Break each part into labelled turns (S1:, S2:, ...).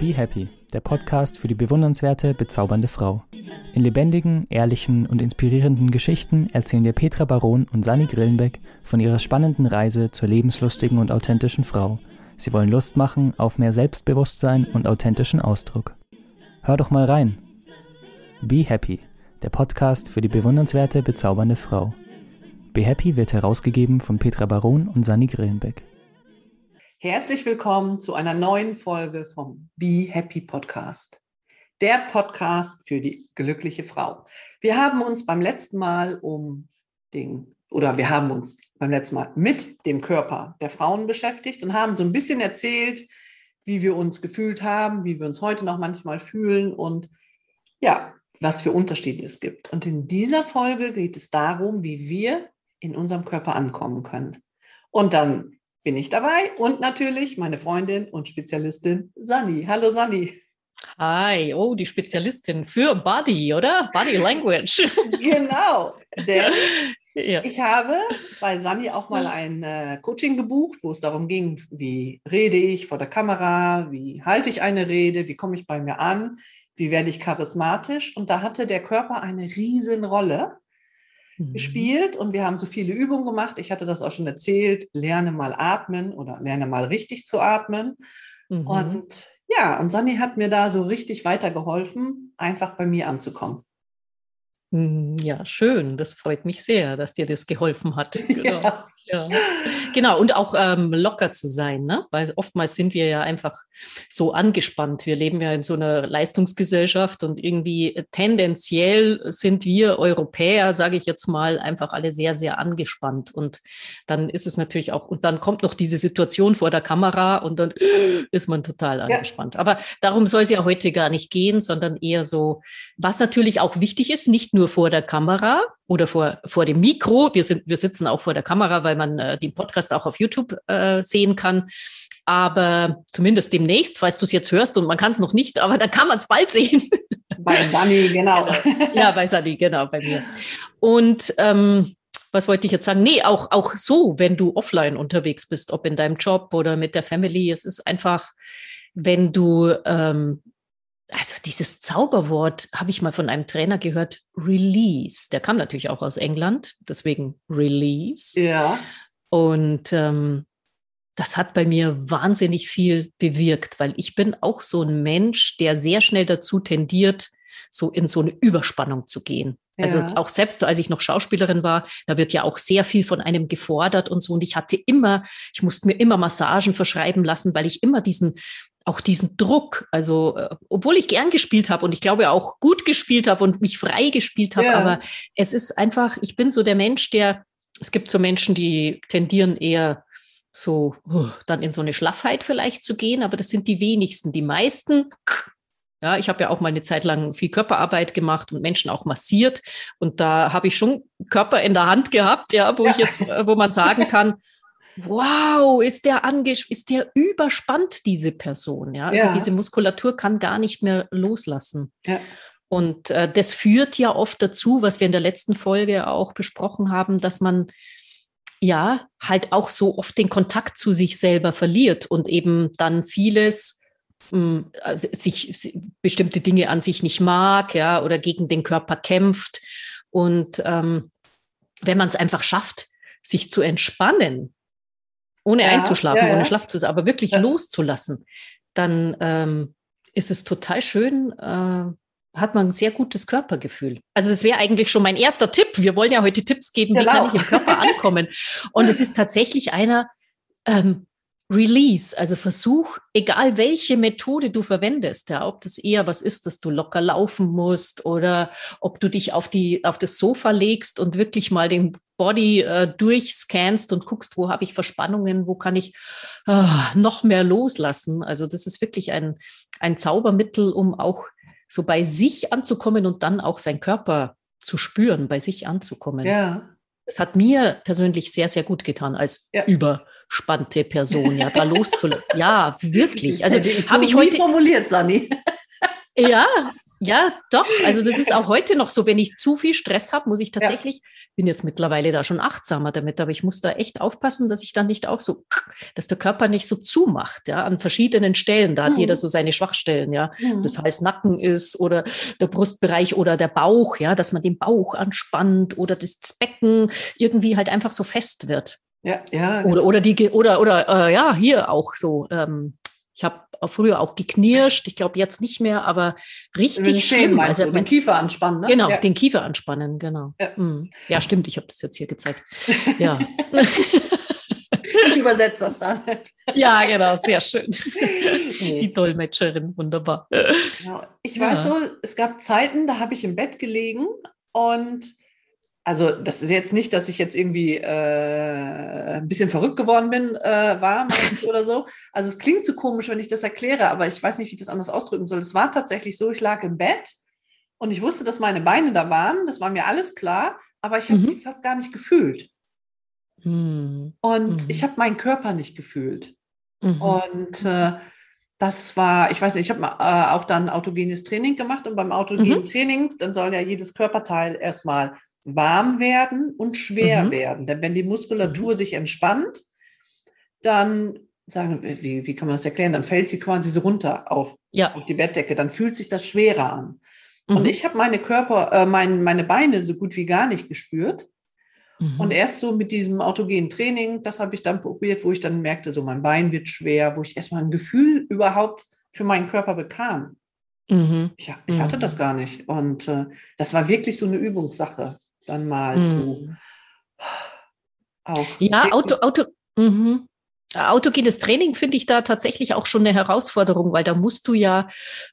S1: Be Happy, der Podcast für die bewundernswerte, bezaubernde Frau. In lebendigen, ehrlichen und inspirierenden Geschichten erzählen dir Petra Baron und Sani Grillenbeck von ihrer spannenden Reise zur lebenslustigen und authentischen Frau. Sie wollen Lust machen auf mehr Selbstbewusstsein und authentischen Ausdruck. Hör doch mal rein. Be Happy, der Podcast für die bewundernswerte, bezaubernde Frau. Be Happy wird herausgegeben von Petra Baron und Sani Grillenbeck.
S2: Herzlich willkommen zu einer neuen Folge vom Be Happy Podcast. Der Podcast für die glückliche Frau. Wir haben uns beim letzten Mal um den, oder wir haben uns beim letzten Mal mit dem Körper der Frauen beschäftigt und haben so ein bisschen erzählt, wie wir uns gefühlt haben, wie wir uns heute noch manchmal fühlen und ja, was für Unterschiede es gibt. Und in dieser Folge geht es darum, wie wir in unserem Körper ankommen können. Und dann bin ich dabei und natürlich meine Freundin und Spezialistin Sani. Hallo Sani.
S3: Hi, oh, die Spezialistin für Body, oder? Body Language.
S2: genau, denn ja. ich habe bei Sani auch mal ein äh, Coaching gebucht, wo es darum ging, wie rede ich vor der Kamera, wie halte ich eine Rede, wie komme ich bei mir an, wie werde ich charismatisch. Und da hatte der Körper eine Riesenrolle mhm. gespielt und wir haben so viele Übungen gemacht. Ich hatte das auch schon erzählt, lerne mal atmen oder lerne mal richtig zu atmen. Mhm. Und ja, und Sani hat mir da so richtig weitergeholfen, einfach bei mir anzukommen.
S3: Hm, ja, schön. Das freut mich sehr, dass dir das geholfen hat. Genau. Ja. Ja. Genau, und auch ähm, locker zu sein, ne? weil oftmals sind wir ja einfach so angespannt. Wir leben ja in so einer Leistungsgesellschaft und irgendwie tendenziell sind wir Europäer, sage ich jetzt mal, einfach alle sehr, sehr angespannt. Und dann ist es natürlich auch, und dann kommt noch diese Situation vor der Kamera und dann ist man total angespannt. Ja. Aber darum soll es ja heute gar nicht gehen, sondern eher so, was natürlich auch wichtig ist, nicht nur vor der Kamera, oder vor, vor dem Mikro. Wir, sind, wir sitzen auch vor der Kamera, weil man äh, den Podcast auch auf YouTube äh, sehen kann. Aber zumindest demnächst, falls du es jetzt hörst und man kann es noch nicht, aber dann kann man es bald sehen.
S2: Bei Sani, genau.
S3: ja, bei Sani, genau, bei mir. Und ähm, was wollte ich jetzt sagen? Nee, auch, auch so, wenn du offline unterwegs bist, ob in deinem Job oder mit der Family, es ist einfach, wenn du ähm, also dieses Zauberwort habe ich mal von einem Trainer gehört, Release. Der kam natürlich auch aus England, deswegen Release.
S2: Ja.
S3: Und ähm, das hat bei mir wahnsinnig viel bewirkt, weil ich bin auch so ein Mensch, der sehr schnell dazu tendiert, so in so eine Überspannung zu gehen. Also ja. auch selbst als ich noch Schauspielerin war, da wird ja auch sehr viel von einem gefordert und so. Und ich hatte immer, ich musste mir immer Massagen verschreiben lassen, weil ich immer diesen, auch diesen Druck, also äh, obwohl ich gern gespielt habe und ich glaube auch gut gespielt habe und mich frei gespielt habe, ja. aber es ist einfach, ich bin so der Mensch, der, es gibt so Menschen, die tendieren eher so uh, dann in so eine Schlaffheit vielleicht zu gehen, aber das sind die wenigsten. Die meisten, ja, ich habe ja auch mal eine Zeit lang viel Körperarbeit gemacht und Menschen auch massiert und da habe ich schon Körper in der Hand gehabt, ja, wo ja. ich jetzt, äh, wo man sagen kann, wow, ist der ist der überspannt, diese Person. Ja, also ja. diese Muskulatur kann gar nicht mehr loslassen. Ja. Und äh, das führt ja oft dazu, was wir in der letzten Folge auch besprochen haben, dass man ja halt auch so oft den Kontakt zu sich selber verliert und eben dann vieles mh, hm, also sich bestimmte Dinge an sich nicht mag, ja, oder gegen den Körper kämpft. Und ähm, wenn man es einfach schafft, sich zu entspannen, ohne ja, einzuschlafen, ja, ohne Schlaf zu sein, aber wirklich loszulassen, dann ähm, ist es total schön, äh, hat man ein sehr gutes Körpergefühl. Also das wäre eigentlich schon mein erster Tipp. Wir wollen ja heute Tipps geben, genau. wie kann ich im Körper ankommen. Und es ist tatsächlich einer, ähm, Release, also Versuch, egal welche Methode du verwendest, ja, ob das eher was ist, dass du locker laufen musst oder ob du dich auf die auf das Sofa legst und wirklich mal den Body äh, durchscannst und guckst, wo habe ich Verspannungen, wo kann ich äh, noch mehr loslassen. Also das ist wirklich ein ein Zaubermittel, um auch so bei sich anzukommen und dann auch seinen Körper zu spüren, bei sich anzukommen.
S2: Ja.
S3: Es hat mir persönlich sehr, sehr gut getan als ja. über spannte Person, ja, da loszulassen. Ja, wirklich. Also
S2: habe ich heute
S3: formuliert, Sani. ja, Ja, doch. Also das ist auch heute noch so, wenn ich zu viel Stress habe, muss ich tatsächlich, ja. bin jetzt mittlerweile da schon achtsamer damit, aber ich muss da echt aufpassen, dass ich dann nicht auch so, dass der Körper nicht so zumacht, ja, an verschiedenen Stellen. Da hat mhm. jeder so seine Schwachstellen, ja. Mhm. Das heißt, Nacken ist oder der Brustbereich oder der Bauch, ja, dass man den Bauch anspannt oder das Becken irgendwie halt einfach so fest wird.
S2: Ja, ja.
S3: Genau. Oder, oder die, oder, oder, äh, ja, hier auch so, ähm, ich habe früher auch geknirscht, ich glaube jetzt nicht mehr, aber richtig den schlimm.
S2: Also den Kiefer anspannen, ne?
S3: Genau, ja. den Kiefer anspannen, genau. Ja, mhm. ja stimmt, ich habe das jetzt hier gezeigt. Ja.
S2: ich übersetze das dann.
S3: Ja, genau, sehr schön. Nee. Die Dolmetscherin, wunderbar.
S2: Genau. Ich ja. weiß nur, es gab Zeiten, da habe ich im Bett gelegen und also das ist jetzt nicht, dass ich jetzt irgendwie äh, ein bisschen verrückt geworden bin, äh, war oder so. Also es klingt so komisch, wenn ich das erkläre, aber ich weiß nicht, wie ich das anders ausdrücken soll. Es war tatsächlich so, ich lag im Bett und ich wusste, dass meine Beine da waren. Das war mir alles klar, aber ich habe mhm. sie fast gar nicht gefühlt. Mhm. Und mhm. ich habe meinen Körper nicht gefühlt. Mhm. Und äh, das war, ich weiß nicht, ich habe äh, auch dann autogenes Training gemacht und beim autogenen mhm. Training, dann soll ja jedes Körperteil erstmal warm werden und schwer mhm. werden. Denn wenn die Muskulatur mhm. sich entspannt, dann sagen, wie, wie kann man das erklären? Dann fällt sie quasi so runter auf, ja. auf die Bettdecke. Dann fühlt sich das schwerer an. Mhm. Und ich habe meine Körper, äh, mein, meine Beine so gut wie gar nicht gespürt. Mhm. Und erst so mit diesem autogenen Training, das habe ich dann probiert, wo ich dann merkte, so mein Bein wird schwer, wo ich erstmal ein Gefühl überhaupt für meinen Körper bekam. Mhm. Ich, ich, hatte das mhm. gar nicht. Und äh, das war wirklich so eine Übungssache dann mal mhm. so
S3: auch. Ja, Auto, Auto, mhm. Autogenes Training finde ich da tatsächlich auch schon eine Herausforderung, weil da musst du ja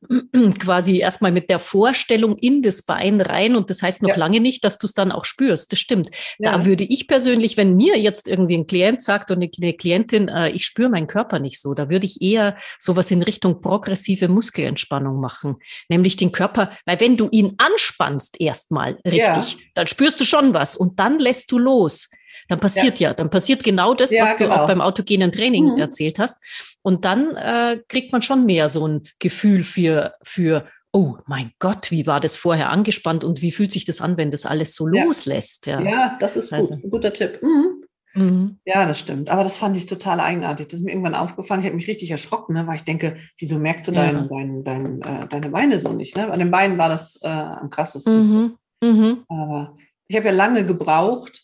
S3: quasi erstmal mit der Vorstellung in das Bein rein und das heißt noch ja. lange nicht, dass du es dann auch spürst. Das stimmt. Ja. Da würde ich persönlich, wenn mir jetzt irgendwie ein Klient sagt und eine Klientin, äh, ich spüre meinen Körper nicht so, da würde ich eher sowas in Richtung progressive Muskelentspannung machen, nämlich den Körper, weil wenn du ihn anspannst erstmal richtig, ja. dann spürst du schon was und dann lässt du los dann passiert ja, ja dann passiert genau das, ja, was du genau. auch beim autogenen Training mhm. erzählt hast. Und dann äh, kriegt man schon mehr so ein Gefühl für, für, oh mein Gott, wie war das vorher angespannt und wie fühlt sich das an, wenn das alles so ja. loslässt?
S2: Ja, ja das ist also. gut. Ein guter Tipp. Mhm. Mhm. Ja, das stimmt. Aber das fand ich total eigenartig. Das ist mir irgendwann aufgefallen. Ich habe mich richtig erschrocken, ne? weil ich denke, wieso merkst du dein, dein, dein, äh, deine Beine so nicht? Ne? An den Beinen war das äh, am krassesten. Mhm. Mhm. Aber ich habe ja lange gebraucht,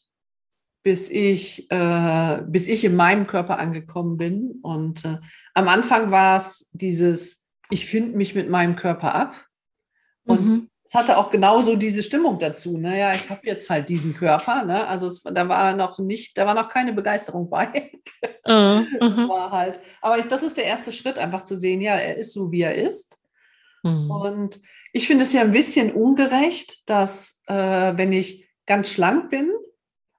S2: bis ich, äh, bis ich in meinem Körper angekommen bin. Und äh, am Anfang war es dieses, ich finde mich mit meinem Körper ab. Und mhm. es hatte auch genauso diese Stimmung dazu. Naja, ne? ich habe jetzt halt diesen Körper. Ne? Also es, da war noch nicht, da war noch keine Begeisterung bei. Uh, das war halt, aber ich, das ist der erste Schritt, einfach zu sehen, ja, er ist so, wie er ist. Mhm. Und ich finde es ja ein bisschen ungerecht, dass äh, wenn ich ganz schlank bin,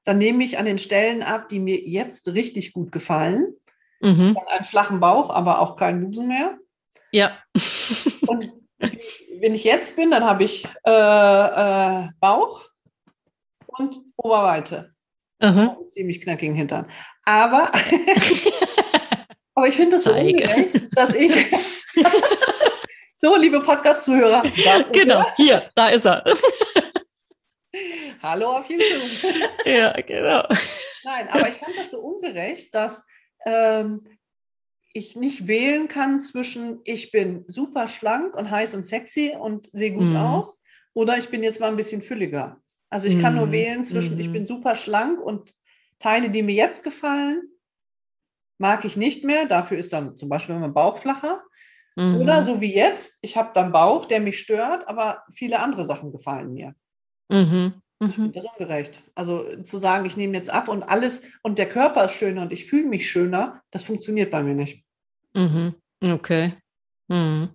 S2: dann nehme ich an den Stellen ab, die mir jetzt richtig gut gefallen. Mhm. Dann einen flachen Bauch, aber auch keinen Busen mehr.
S3: Ja.
S2: Und wenn ich jetzt bin, dann habe ich äh, äh, Bauch und Oberweite. Mhm. Ziemlich knackigen Hintern. Aber, aber ich finde das so ungerecht, dass ich. so, liebe Podcast-Zuhörer.
S3: Genau, hier, da ist er.
S2: Hallo auf YouTube.
S3: ja, genau.
S2: Nein, aber ich fand das so ungerecht, dass ähm, ich nicht wählen kann zwischen ich bin super schlank und heiß und sexy und sehe gut mm. aus oder ich bin jetzt mal ein bisschen fülliger. Also ich kann mm. nur mhm. wählen zwischen mm. ich mhm. bin super schlank und Teile, die mir jetzt gefallen, mag ich nicht mehr. Dafür ist dann zum Beispiel mein Bauch flacher. Oder mhm. so wie jetzt, ich habe dann Bauch, der mich stört, aber viele andere Sachen gefallen mir. Mhm. Ich finde mhm. das ungerecht. Also zu sagen, ich nehme jetzt ab und alles und der Körper ist schöner und ich fühle mich schöner, das funktioniert bei mir nicht.
S3: Mhm. Okay. Mhm.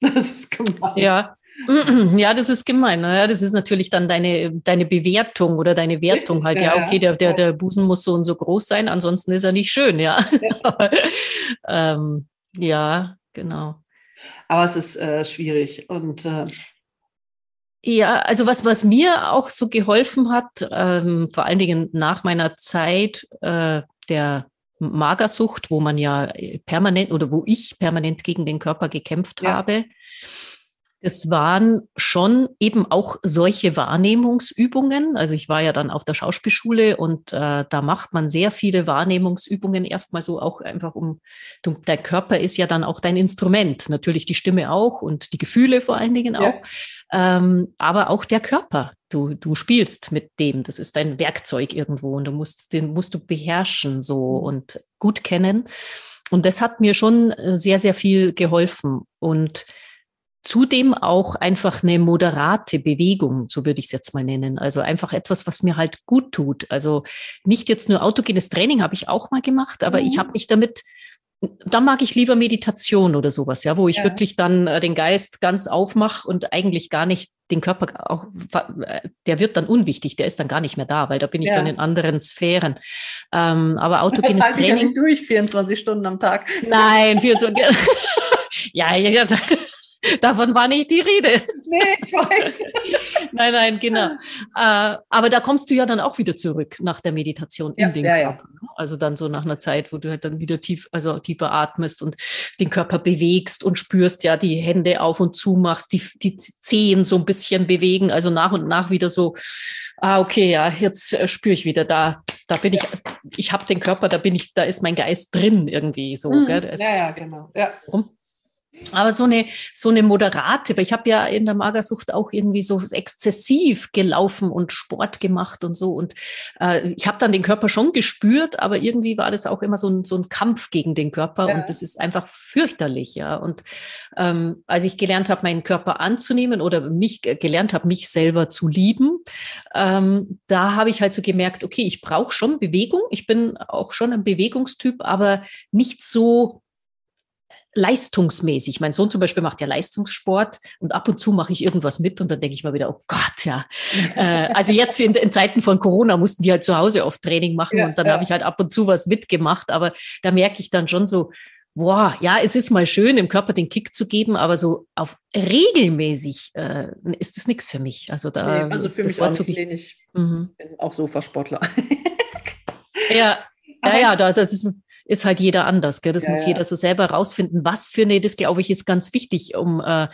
S2: Das ist gemein.
S3: Ja. Ja, das ist gemein. Ja, das ist natürlich dann deine, deine Bewertung oder deine Wertung Richtig, halt. Ja, okay, der, der, der Busen muss so und so groß sein, ansonsten ist er nicht schön, ja. Ja, ähm, ja genau.
S2: Aber es ist äh, schwierig und äh,
S3: ja, also was, was mir auch so geholfen hat, ähm, vor allen Dingen nach meiner Zeit äh, der Magersucht, wo man ja permanent oder wo ich permanent gegen den Körper gekämpft ja. habe, Das waren schon eben auch solche Wahrnehmungsübungen. Also ich war ja dann auf der Schauspielschule und äh, da macht man sehr viele Wahrnehmungsübungen. Erstmal so auch einfach um, du, dein Körper ist ja dann auch dein Instrument. Natürlich die Stimme auch und die Gefühle vor allen Dingen auch. Ja. Ähm, aber auch der Körper. Du, du spielst mit dem. Das ist dein Werkzeug irgendwo und du musst, den musst du beherrschen so mhm. und gut kennen. Und das hat mir schon äh, sehr, sehr viel geholfen. Und Zudem auch einfach eine moderate Bewegung, so würde ich es jetzt mal nennen. Also einfach etwas, was mir halt gut tut. Also nicht jetzt nur autogenes Training habe ich auch mal gemacht, aber mhm. ich habe mich damit, da mag ich lieber Meditation oder sowas, ja, wo ich ja. wirklich dann äh, den Geist ganz aufmache und eigentlich gar nicht den Körper auch, der wird dann unwichtig, der ist dann gar nicht mehr da, weil da bin ich ja. dann in anderen Sphären. Ähm, aber autogenes das Training. Ich ja
S2: nicht durch 24 Stunden am Tag.
S3: Nein, 24. ja, ja, ja. Davon war nicht die Rede.
S2: Nee, ich weiß.
S3: nein, nein, genau. Äh, aber da kommst du ja dann auch wieder zurück nach der Meditation in ja, den ja, Körper. Ja. Ne? Also dann so nach einer Zeit, wo du halt dann wieder tief, also tiefer atmest und den Körper bewegst und spürst, ja, die Hände auf und zu machst, die, die Zehen so ein bisschen bewegen, also nach und nach wieder so, ah, okay, ja, jetzt äh, spüre ich wieder da, da bin ich, ich habe den Körper, da bin ich, da ist mein Geist drin irgendwie so. Mhm.
S2: Gell? Ja, ja, genau. Ja. Rum.
S3: Aber so eine, so eine moderate, weil ich habe ja in der Magersucht auch irgendwie so exzessiv gelaufen und Sport gemacht und so. Und äh, ich habe dann den Körper schon gespürt, aber irgendwie war das auch immer so ein, so ein Kampf gegen den Körper. Ja. Und das ist einfach fürchterlich, ja. Und ähm, als ich gelernt habe, meinen Körper anzunehmen oder mich gelernt habe, mich selber zu lieben, ähm, da habe ich halt so gemerkt, okay, ich brauche schon Bewegung. Ich bin auch schon ein Bewegungstyp, aber nicht so leistungsmäßig. Mein Sohn zum Beispiel macht ja Leistungssport und ab und zu mache ich irgendwas mit und dann denke ich mal wieder, oh Gott, ja. äh, also jetzt in, in, Zeiten von Corona mussten die halt zu Hause oft Training machen ja, und dann ja. habe ich halt ab und zu was mitgemacht, aber da merke ich dann schon so, boah, ja, es ist mal schön, dem Körper den Kick zu geben, aber so auf regelmäßig äh, ist das nichts für mich. Also da
S2: nee, also für mich auch nicht, ich, ich mhm. bin auch Sofasportler.
S3: ja, ja, ja, da, das ist ist halt jeder anders. Gell? Das ja, muss ja. jeder so selber rausfinden. Was für eine, das glaube ich, ist ganz wichtig, um äh,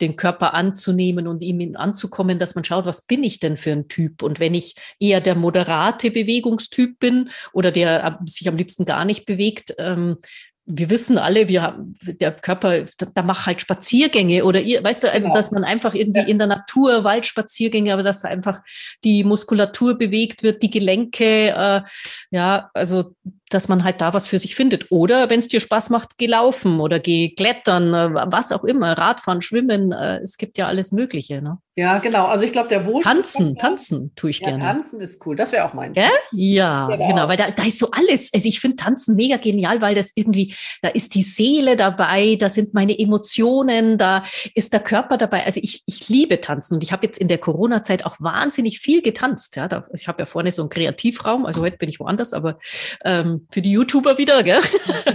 S3: den Körper anzunehmen und ihm anzukommen, dass man schaut, was bin ich denn für ein Typ? Und wenn ich eher der moderate Bewegungstyp bin oder der äh, sich am liebsten gar nicht bewegt, ähm, wir wissen alle, wir haben, der Körper, da, da macht halt Spaziergänge oder ihr, weißt du, also, genau. dass man einfach irgendwie ja. in der Natur Waldspaziergänge, aber dass einfach die Muskulatur bewegt wird, die Gelenke, äh, ja, also dass man halt da was für sich findet. Oder wenn es dir Spaß macht, geh laufen oder geh klettern, äh, was auch immer, Radfahren, Schwimmen, äh, es gibt ja alles Mögliche. Ne?
S2: Ja, genau. Also ich glaube, der Wohl.
S3: Tanzen, tanzen tue ich ja, gerne.
S2: Tanzen ist cool. Das wäre auch meins.
S3: Ja, ja genau. genau. Weil da, da ist so alles. Also ich finde Tanzen mega genial, weil das irgendwie, da ist die Seele dabei, da sind meine Emotionen, da ist der Körper dabei. Also ich, ich liebe Tanzen und ich habe jetzt in der Corona-Zeit auch wahnsinnig viel getanzt. Ja, da, ich habe ja vorne so einen Kreativraum, also heute bin ich woanders, aber ähm, für die YouTuber wieder, gell?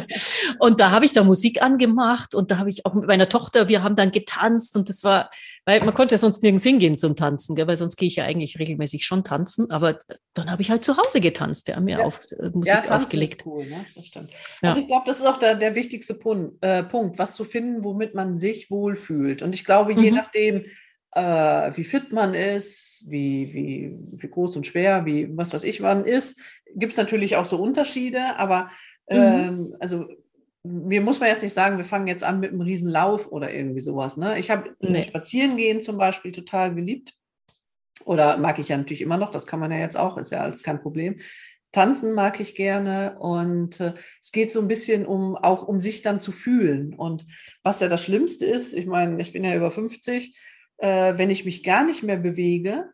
S3: und da habe ich da Musik angemacht und da habe ich auch mit meiner Tochter, wir haben dann getanzt und das war, weil man konnte ja sonst nirgends hingehen zum Tanzen, gell? weil sonst gehe ich ja eigentlich regelmäßig schon tanzen, aber dann habe ich halt zu Hause getanzt, ja, mir ja. auf, äh, Musik ja, aufgelegt.
S2: Cool, ne? Ja. Also ich glaube, das ist auch der, der wichtigste Punkt, äh, Punkt, was zu finden, womit man sich wohlfühlt. Und ich glaube, je mhm. nachdem, äh, wie fit man ist, wie, wie, wie groß und schwer, wie was weiß ich wann ist, gibt es natürlich auch so Unterschiede, aber mhm. ähm, also mir muss man jetzt nicht sagen, wir fangen jetzt an mit einem Riesenlauf oder irgendwie sowas. Ne? Ich habe nee. Spazierengehen zum Beispiel total geliebt. Oder mag ich ja natürlich immer noch, das kann man ja jetzt auch, ist ja alles kein Problem. Tanzen mag ich gerne und äh, es geht so ein bisschen um auch um sich dann zu fühlen. Und was ja das Schlimmste ist, ich meine, ich bin ja über 50, äh, wenn ich mich gar nicht mehr bewege,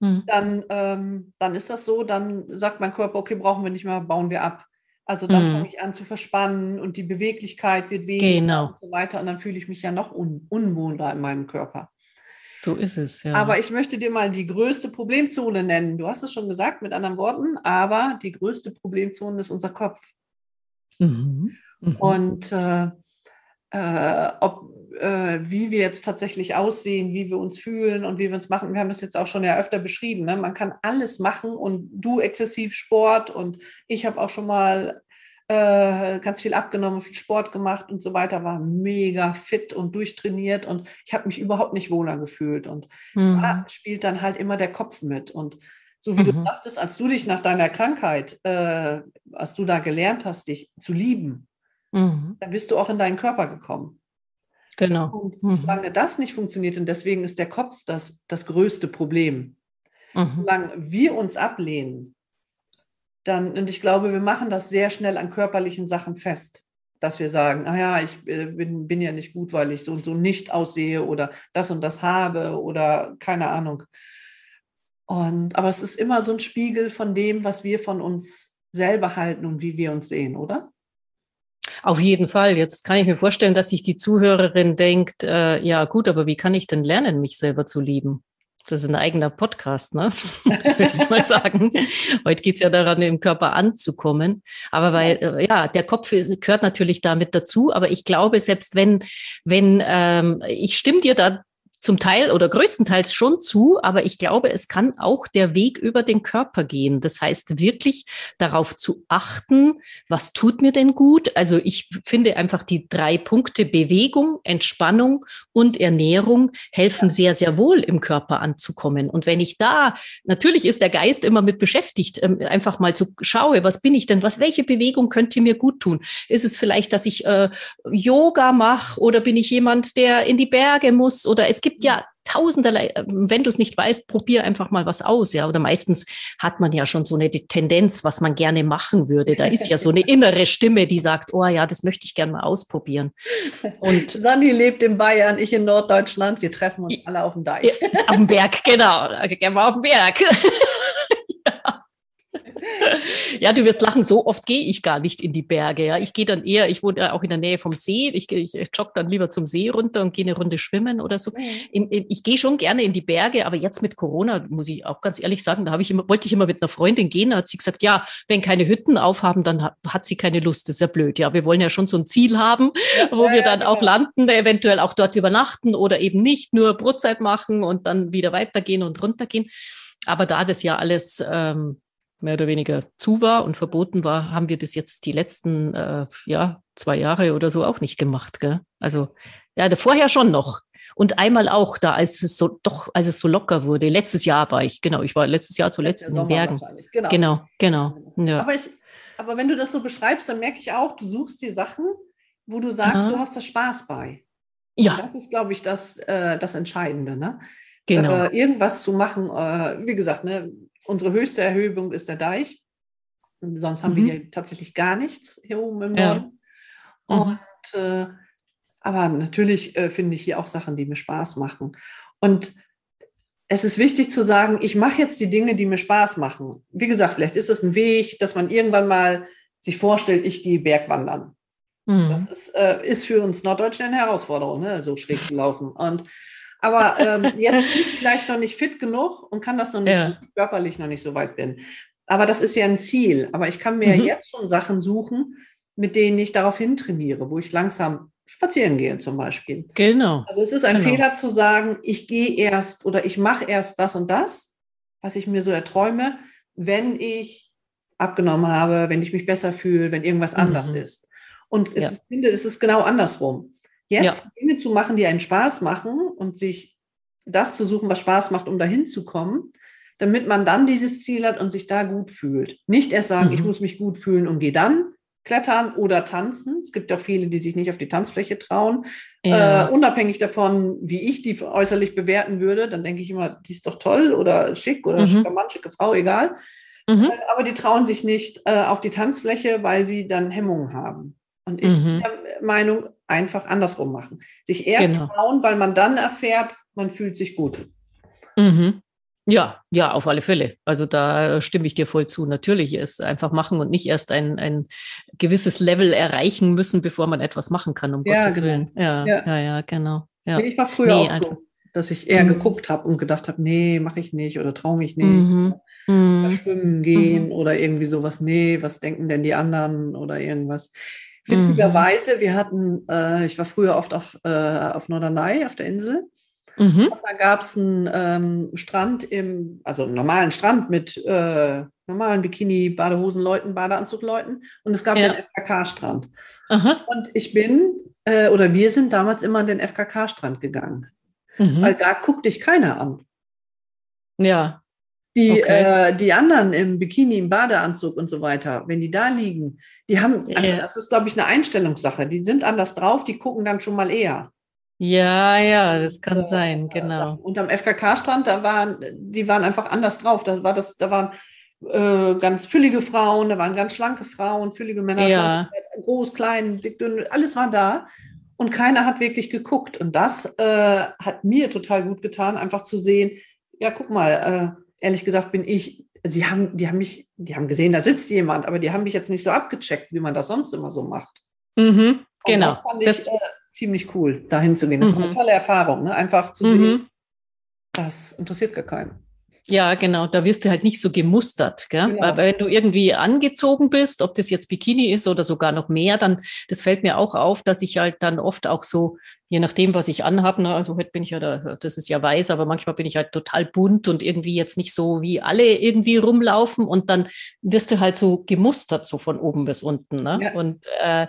S2: mhm. dann, ähm, dann ist das so, dann sagt mein Körper, okay, brauchen wir nicht mehr, bauen wir ab. Also dann mhm. fange ich an zu verspannen und die Beweglichkeit wird weniger genau. und so weiter. Und dann fühle ich mich ja noch un unwohler in meinem Körper.
S3: So ist es, ja.
S2: Aber ich möchte dir mal die größte Problemzone nennen. Du hast es schon gesagt mit anderen Worten, aber die größte Problemzone ist unser Kopf. Mhm. Mhm. Und äh, äh, ob, äh, wie wir jetzt tatsächlich aussehen, wie wir uns fühlen und wie wir uns machen. Wir haben das jetzt auch schon ja öfter beschrieben. Ne? Man kann alles machen und du exzessiv Sport und ich habe auch schon mal äh, ganz viel abgenommen, viel Sport gemacht und so weiter, war mega fit und durchtrainiert und ich habe mich überhaupt nicht wohler gefühlt. Und
S3: Mhm.
S2: da spielt dann halt immer der Kopf mit. Und so wie du
S3: Mhm.
S2: sagtest, als du dich nach deiner Krankheit, äh, als du da gelernt hast, dich zu lieben,
S3: Mhm.
S2: dann bist du auch in deinen Körper gekommen.
S3: Genau.
S2: Und
S3: Mhm.
S2: solange das nicht funktioniert, und deswegen ist der Kopf das, das größte Problem,
S3: Mhm.
S2: solange wir uns ablehnen, dann, und ich glaube, wir machen das sehr schnell an körperlichen Sachen fest, dass wir sagen, ah ja, ich äh, bin, bin ja nicht gut, weil ich so und so nicht aussehe oder das und das habe oder keine Ahnung. Und, aber es ist immer so ein Spiegel von dem, was wir von uns selber halten und wie wir uns sehen, oder?
S3: Auf jeden Fall. Jetzt kann ich mir vorstellen, dass sich die Zuhörerin denkt, äh, ja gut, aber wie kann ich denn lernen, mich selber zu lieben? Das ist ein eigener Podcast, ne? Würde ich mal sagen. Heute geht's ja daran, im Körper anzukommen. Aber weil, äh, ja, der Kopf ist, gehört natürlich damit dazu. Aber ich glaube, selbst wenn, wenn, ähm, ich stimme dir da zum Teil oder größtenteils schon zu, aber ich glaube, es kann auch der Weg über den Körper gehen. Das heißt, wirklich darauf zu achten, was tut mir denn gut? Also ich finde einfach die drei Punkte Bewegung, Entspannung und Ernährung helfen sehr, sehr wohl im Körper anzukommen. Und wenn ich da, natürlich ist der Geist immer mit beschäftigt, ähm, einfach mal zu schaue, was bin ich denn, was, welche Bewegung könnte mir gut tun? Ist es vielleicht, dass ich äh, Yoga mache oder bin ich jemand, der in die Berge muss? Oder es gibt ja tausenderlei, wenn du es nicht weißt, probier einfach mal was aus, ja. Oder meistens hat man ja schon so eine Tendenz, was man gerne machen würde. Da ist ja so eine innere Stimme, die sagt, oh ja, das möchte ich gerne mal ausprobieren.
S2: Und Sandi lebt in Bayern, ich in Norddeutschland. Wir treffen uns alle auf dem Deich.
S3: Auf dem Berg, genau. Gerne mal auf dem Berg. Ja. Ja, du wirst lachen, so oft gehe ich gar nicht in die Berge. Ja. Ich gehe dann eher, ich wohne ja auch in der Nähe vom See, ich, ich jogge dann lieber zum See runter und gehe eine Runde schwimmen oder so. In, in, ich gehe schon gerne in die Berge, aber jetzt mit Corona, muss ich auch ganz ehrlich sagen, da habe ich immer, wollte ich immer mit einer Freundin gehen, da hat sie gesagt, ja, wenn keine Hütten aufhaben, dann hat, hat sie keine Lust. Das ist ja blöd. Ja, wir wollen ja schon so ein Ziel haben, wo
S2: Ja,
S3: wir
S2: ja,
S3: dann auch
S2: genau.
S3: landen, eventuell auch dort übernachten oder eben nicht nur Brotzeit machen und dann wieder weitergehen und runtergehen. Aber da das ja alles ähm, mehr oder weniger zu war und verboten war, haben wir das jetzt die letzten äh, ja, zwei Jahre oder so auch nicht gemacht. Gell? Also ja, vorher schon noch. Und einmal auch da, als es so doch, als es so locker wurde. Letztes Jahr war ich, genau, ich war letztes Jahr zuletzt
S2: Der
S3: in den Bergen.
S2: wahrscheinlich, Genau.
S3: Genau, genau. Ja.
S2: Aber, ich, aber wenn du das so beschreibst, dann merke ich auch, du suchst die Sachen, wo du sagst,
S3: Aha.
S2: du hast da Spaß bei.
S3: ja,
S2: Das ist, glaube ich, das, äh, das Entscheidende. Ne?
S3: genau.
S2: Äh, irgendwas zu machen, äh, wie gesagt, ne, unsere höchste Erhebung ist der Deich. Und Sonst haben
S3: Mhm.
S2: wir hier tatsächlich gar nichts hier oben im
S3: Ja.
S2: Norden.
S3: Mhm.
S2: Und, äh, aber natürlich äh, finde ich hier auch Sachen, die mir Spaß machen. Und es ist wichtig zu sagen, ich mache jetzt die Dinge, die mir Spaß machen. Wie gesagt, vielleicht ist es ein Weg, dass man irgendwann mal sich vorstellt, ich gehe Bergwandern.
S3: Mhm.
S2: Das ist, äh, ist für uns Norddeutsche eine Herausforderung, ne? so schräg zu laufen. Und, aber ähm, jetzt bin ich vielleicht noch nicht fit genug und kann das noch nicht,
S3: Ja.
S2: ich körperlich noch nicht so weit bin. Aber das ist ja ein Ziel. Aber ich kann mir
S3: Mhm.
S2: jetzt schon Sachen suchen, mit denen ich darauf hintrainiere, wo ich langsam spazieren gehe zum Beispiel.
S3: Genau.
S2: Also es ist ein
S3: Genau.
S2: Fehler zu sagen, ich gehe erst oder ich mache erst das und das, was ich mir so erträume, wenn ich abgenommen habe, wenn ich mich besser fühle, wenn irgendwas anders
S3: Mhm.
S2: ist. Und es
S3: Ja.
S2: ist, ich finde, es ist genau andersrum. Jetzt
S3: Ja.
S2: Dinge zu machen, die einen Spaß machen und sich das zu suchen, was Spaß macht, um dahin zu kommen, damit man dann dieses Ziel hat und sich da gut fühlt. Nicht erst sagen,
S3: Mhm.
S2: ich muss mich gut fühlen und gehe dann klettern oder tanzen. Es gibt auch viele, die sich nicht auf die Tanzfläche trauen.
S3: Ja.
S2: Äh, unabhängig davon, wie ich die äußerlich bewerten würde, dann denke ich immer, die ist doch toll oder schick oder
S3: Mhm.
S2: schicker Mann, schicke Frau, egal.
S3: Mhm.
S2: Äh, Aber die trauen sich nicht äh, auf die Tanzfläche, weil sie dann Hemmungen haben. Und ich
S3: Mhm.
S2: bin der Meinung, einfach andersrum machen. Sich erst
S3: Genau.
S2: trauen, weil man dann erfährt, man fühlt sich gut.
S3: Mhm. Ja, ja, auf alle Fälle. Also da stimme ich dir voll zu. Natürlich ist einfach machen und nicht erst ein, ein gewisses Level erreichen müssen, bevor man etwas machen kann, um
S2: Ja,
S3: Gottes
S2: genau.
S3: Willen. Ja,
S2: Ja.
S3: ja, ja, genau. Ja.
S2: Ich war früher
S3: Nee,
S2: auch
S3: einfach-
S2: so, dass ich eher
S3: Mhm.
S2: geguckt habe und gedacht habe, nee, mache ich nicht oder traue mich nicht.
S3: Mhm.
S2: Oder
S3: Mhm.
S2: schwimmen gehen oder irgendwie sowas, nee, was denken denn die anderen oder irgendwas. Witzigerweise, wir hatten, äh, ich war früher oft auf, äh, auf Norderney, auf der Insel.
S3: Mhm.
S2: Und da gab es einen ähm, Strand im, also einen normalen Strand mit äh, normalen Bikini, Badehosenleuten, Badeanzugleuten und es gab
S3: Ja.
S2: den FKK-Strand. Und ich bin, äh, oder wir sind damals immer an den FKK-Strand gegangen,
S3: Mhm.
S2: weil da guckt dich keiner an.
S3: Ja.
S2: Die,
S3: Okay.
S2: äh, die anderen im Bikini, im Badeanzug und so weiter, wenn die da liegen, die haben, also das ist, glaube ich, eine Einstellungssache. Die sind anders drauf, die gucken dann schon mal eher.
S3: Ja, ja, das kann
S2: Äh,
S3: sein,
S2: äh,
S3: genau.
S2: Und am FKK-Strand, da waren, die waren einfach anders drauf. Da war das, da waren äh, ganz füllige Frauen, da waren ganz schlanke Frauen, füllige Männer,
S3: Ja.
S2: schlanke, groß, klein, dick, dünn, alles war da. Und keiner hat wirklich geguckt. Und das äh, hat mir total gut getan, einfach zu sehen, ja, guck mal, äh, ehrlich gesagt bin ich, sie haben, die haben mich, die haben gesehen, da sitzt jemand, aber die haben mich jetzt nicht so abgecheckt, wie man das sonst immer so macht.
S3: Mhm,
S2: Und
S3: genau.
S2: das fand ich
S3: Das,
S2: äh, ziemlich cool, da hinzugehen. Das war eine
S3: Mhm.
S2: tolle Erfahrung, ne? einfach zu sehen,
S3: mhm.
S2: das interessiert gar keinen.
S3: Ja, genau. Da wirst du halt nicht so gemustert, gell?
S2: Genau.
S3: Weil wenn du irgendwie angezogen bist, ob das jetzt Bikini ist oder sogar noch mehr, dann, das fällt mir auch auf, dass ich halt dann oft auch so, je nachdem, was ich anhabe, ne, also heute bin ich ja da, das ist ja weiß, aber manchmal bin ich halt total bunt und irgendwie jetzt nicht so, wie alle irgendwie rumlaufen und dann wirst du halt so gemustert, so von oben bis unten, ne?
S2: Ja.
S3: Und äh,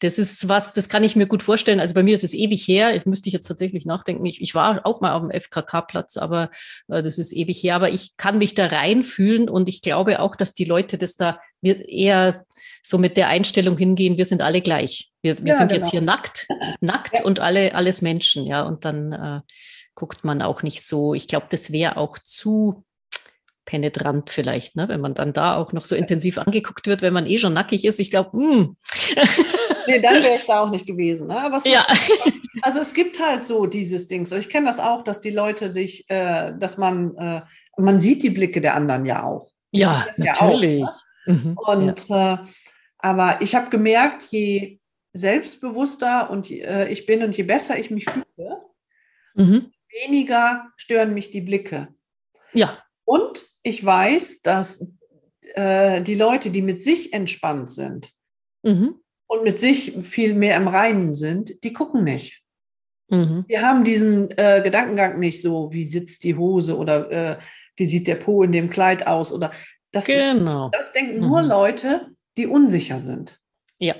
S3: das ist was, das kann ich mir gut vorstellen. Also bei mir ist es ewig her, ich müsste ich jetzt tatsächlich nachdenken. Ich, ich war auch mal auf dem FKK-Platz, aber äh, das ist ewig her, aber ich kann mich da reinfühlen und ich glaube auch, dass die Leute das da eher so mit der Einstellung hingehen, wir sind alle gleich. Wir, wir
S2: Ja,
S3: sind
S2: genau.
S3: jetzt hier nackt, nackt
S2: Ja.
S3: und alle, alles Menschen, ja. Und dann äh, guckt man auch nicht so. Ich glaube, das wäre auch zu penetrant vielleicht, ne? wenn man dann da auch noch so intensiv angeguckt wird, wenn man eh schon nackig ist. Ich glaube, mm,
S2: Nee, dann wäre ich da auch nicht gewesen. Ne? Aber
S3: ja,
S2: Also es gibt halt so dieses Ding. Also ich kenne das auch, dass die Leute sich, äh, dass man, äh, man sieht die Blicke der anderen ja auch.
S3: Ja,
S2: das ja auch,
S3: natürlich. Mhm,
S2: Und äh, aber ich habe gemerkt, je selbstbewusster und äh, ich bin und je besser ich mich fühle.
S3: Mhm,
S2: weniger stören mich die Blicke.
S3: ja,
S2: Und ich weiß, dass äh, die Leute, die mit sich entspannt sind
S3: mhm,
S2: und mit sich viel mehr im Reinen sind, die gucken nicht.
S3: mhm,
S2: Wir haben diesen äh, Gedankengang nicht so, wie sitzt die Hose oder äh, wie sieht der Po in dem Kleid aus oder das,
S3: genau.
S2: das denken nur
S3: Mhm.
S2: Leute, die unsicher sind.
S3: Ja.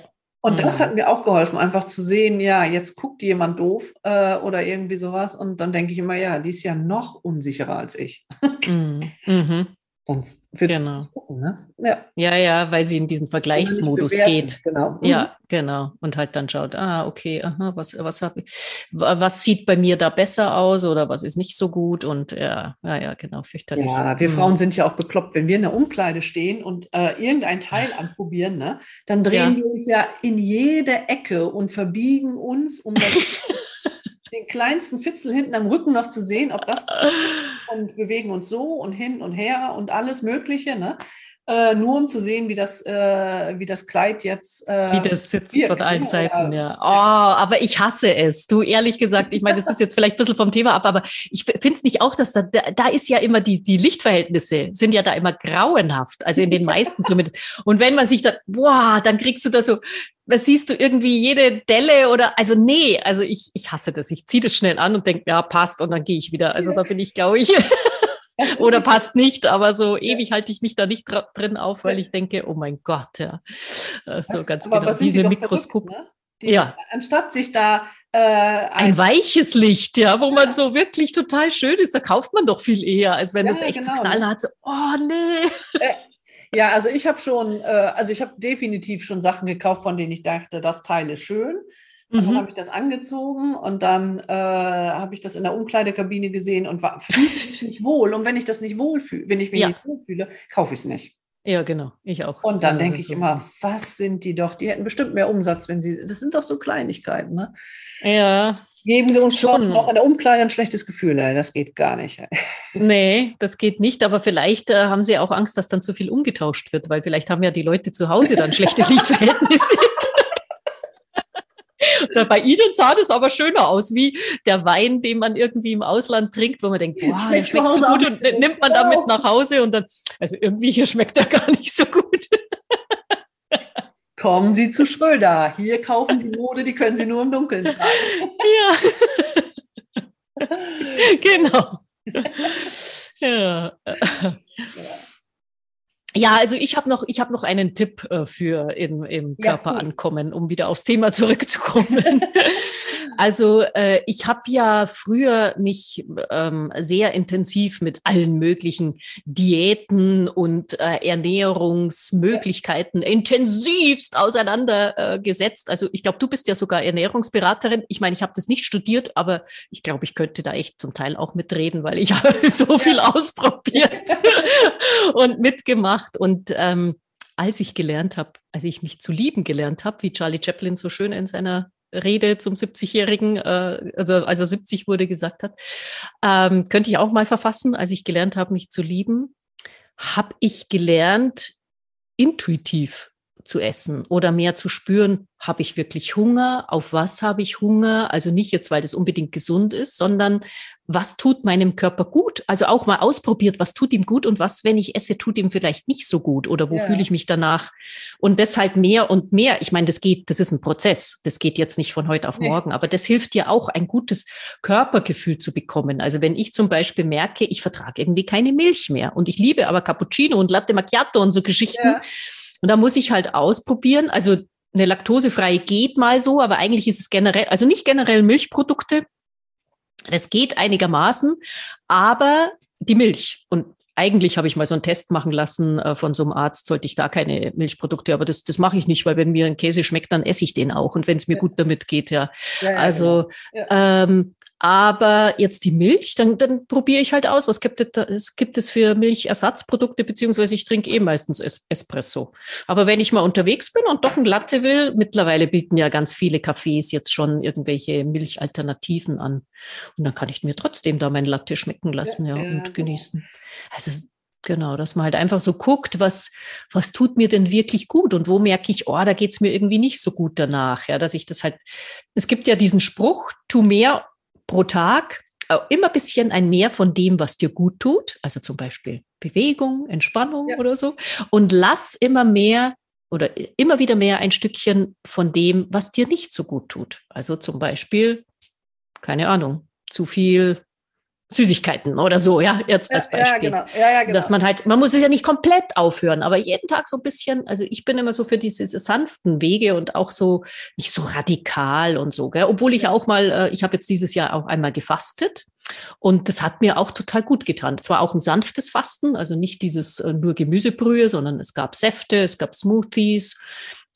S2: Und das
S3: Mhm.
S2: hat mir auch geholfen, einfach zu sehen, ja, jetzt guckt jemand doof äh, oder irgendwie sowas. Und dann denke ich immer, ja, die ist ja noch unsicherer als ich.
S3: Mhm, mhm.
S2: Sonst würdest
S3: Genau.
S2: gucken, ne? Ja.
S3: Ja, ja, weil sie in diesen Vergleichsmodus geht.
S2: Genau. Mhm.
S3: Ja, genau. Und halt dann schaut, ah, okay, aha, was, was habe ich, wa- was sieht bei mir da besser aus oder was ist nicht so gut und ja, ja, ja, genau, fürchterlich.
S2: Ja, wir
S3: Mhm.
S2: Frauen sind ja auch bekloppt, wenn wir in der Umkleide stehen und äh, irgendein Teil anprobieren, ne, dann drehen
S3: Ja.
S2: wir uns ja in jede Ecke und verbiegen uns, um das, den kleinsten Fitzel hinten am Rücken noch zu sehen, ob das und bewegen uns so und hin und her und alles Mögliche, ne? Äh, nur um zu sehen, wie das, äh, wie das Kleid jetzt. Äh,
S3: Wie das sitzt
S2: wirkt,
S3: von allen
S2: ne?
S3: Seiten, ja. Oh, aber ich hasse es. Du, ehrlich gesagt, ich meine, das ist jetzt vielleicht ein bisschen vom Thema ab, aber ich finde es nicht auch, dass da, da, da ist ja immer die, die Lichtverhältnisse sind ja da immer grauenhaft. Also in den meisten zumindest. Und wenn man sich da, boah, dann kriegst du da so, was siehst du irgendwie jede Delle oder, also nee, also ich, ich hasse das. Ich ziehe das schnell an und denke, ja, passt und dann gehe ich wieder. Also da bin ich, glaube ich, oder passt nicht, aber so ewig halte ich mich da nicht drin auf, weil ich denke, oh mein Gott, ja. So
S2: Was-
S3: ganz genau, wie ein Mikroskop.
S2: verrückt, ne? Die,
S3: Ja.
S2: Anstatt sich da äh,
S3: Ein weiches Licht, ja, wo man so wirklich total schön ist, da kauft man doch viel eher, als wenn
S2: Ja,
S3: es echt
S2: genau,
S3: so
S2: ne?
S3: knallhart so, oh nee.
S2: Ja, also ich habe schon, äh, also ich habe definitiv schon Sachen gekauft, von denen ich dachte, das Teil ist schön. Und dann
S3: Mhm.
S2: habe ich das angezogen und dann äh, habe ich das in der Umkleidekabine gesehen und war nicht wohl. Und wenn ich das nicht wohlfühle, wenn ich mich
S3: Ja.
S2: nicht wohlfühle, kaufe ich es nicht.
S3: Ja, genau, ich auch.
S2: Und dann
S3: Ja,
S2: denke ich
S3: ist
S2: immer, was sind die doch? Die hätten bestimmt mehr Umsatz, wenn sie. Das sind doch so Kleinigkeiten, ne?
S3: so. Ja,
S2: Geben sie uns
S3: Schon.
S2: noch in der Umkleide ein schlechtes Gefühl. Nein, das geht gar nicht.
S3: nee, das geht nicht, aber vielleicht äh, haben sie auch Angst, dass dann zu viel umgetauscht wird, weil vielleicht haben ja die Leute zu Hause dann schlechte Lichtverhältnisse. Bei Ihnen sah das aber schöner aus, wie der Wein, den man irgendwie im Ausland trinkt, wo man denkt, boah, der
S2: Schmeckt
S3: so gut und
S2: so
S3: nimmt man damit nach Hause und dann, also irgendwie hier schmeckt er gar nicht so gut.
S2: Kommen Sie zu Schröder. Hier kaufen Sie Mode, die können Sie nur im Dunkeln tragen.
S3: Ja. genau. ja. Ja, also ich habe noch, ich habe noch einen Tipp äh, für im, im
S2: Ja,
S3: Körper
S2: cool.
S3: ankommen, um wieder aufs Thema zurückzukommen. also äh, ich habe ja früher mich ähm, sehr intensiv mit allen möglichen Diäten und äh, Ernährungsmöglichkeiten intensivst auseinandergesetzt. Also ich glaube, du bist ja sogar Ernährungsberaterin. Ich meine, ich habe das nicht studiert, aber ich glaube, ich könnte da echt zum Teil auch mitreden, weil ich habe so viel ausprobiert und mitgemacht. Und ähm, als ich gelernt habe, als ich mich zu lieben gelernt habe, wie Charlie Chaplin so schön in seiner Rede zum 70-Jährigen, äh, also als er 70 wurde, gesagt hat, ähm, könnte ich auch mal verfassen, als ich gelernt habe, mich zu lieben, habe ich gelernt, intuitiv zu essen oder mehr zu spüren, habe ich wirklich Hunger, auf was habe ich Hunger, also nicht jetzt, weil das unbedingt gesund ist, sondern was tut meinem Körper gut? Also auch mal ausprobiert, was tut ihm gut und was, wenn ich esse, tut ihm vielleicht nicht so gut oder wo
S2: Ja.
S3: fühle ich mich danach? Und deshalb mehr und mehr. Ich meine, das geht, das ist ein Prozess. Das geht jetzt nicht von heute auf
S2: Nee.
S3: morgen, aber das hilft dir auch, ein gutes Körpergefühl zu bekommen. Also wenn ich zum Beispiel merke, ich vertrage irgendwie keine Milch mehr und ich liebe aber Cappuccino und Latte Macchiato und so Geschichten.
S2: Ja.
S3: Und da muss ich halt ausprobieren. Also eine laktosefreie geht mal so, aber eigentlich ist es generell, also nicht generell Milchprodukte. Das geht einigermaßen, aber die Milch. Und eigentlich habe ich mal so einen Test machen lassen äh, von so einem Arzt, sollte ich gar keine Milchprodukte, aber das, das mache ich nicht, weil wenn mir ein Käse schmeckt, dann esse ich den auch. Und wenn es mir
S2: Ja.
S3: gut damit geht, ja.
S2: Ja, ja,
S3: Also,
S2: genau.
S3: ähm, aber jetzt die Milch, dann, dann probiere ich halt aus, was gibt es, gibt es für Milchersatzprodukte, beziehungsweise ich trinke eh meistens es Espresso. Aber wenn ich mal unterwegs bin und doch ein Latte will, mittlerweile bieten ja ganz viele Cafés jetzt schon irgendwelche Milchalternativen an. Und dann kann ich mir trotzdem da mein Latte schmecken lassen, ja,
S2: Ja, ja,
S3: und
S2: genau.
S3: genießen. Also Genau, dass man halt einfach so guckt, was, was tut mir denn wirklich gut und wo merke ich, oh, da geht's mir irgendwie nicht so gut danach. Ja, dass ich das halt, es gibt ja diesen Spruch, tu mehr pro Tag, äh, immer ein bisschen ein mehr von dem, was dir gut tut, also zum Beispiel Bewegung, Entspannung
S2: Ja.
S3: oder so, und lass immer mehr oder immer wieder mehr ein Stückchen von dem, was dir nicht so gut tut. Also zum Beispiel, keine Ahnung, zu viel Süßigkeiten oder so, ja, jetzt als
S2: ja,
S3: Beispiel.
S2: ja, genau. Ja, ja, genau.
S3: Dass man halt, man muss es ja nicht komplett aufhören, aber jeden Tag so ein bisschen, also ich bin immer so für diese sanften Wege und auch so nicht so radikal und so, gell? obwohl ich auch mal, äh, ich habe jetzt dieses Jahr auch einmal gefastet und das hat mir auch total gut getan. Es war auch ein sanftes Fasten, also nicht dieses äh, nur Gemüsebrühe, sondern es gab Säfte, es gab Smoothies.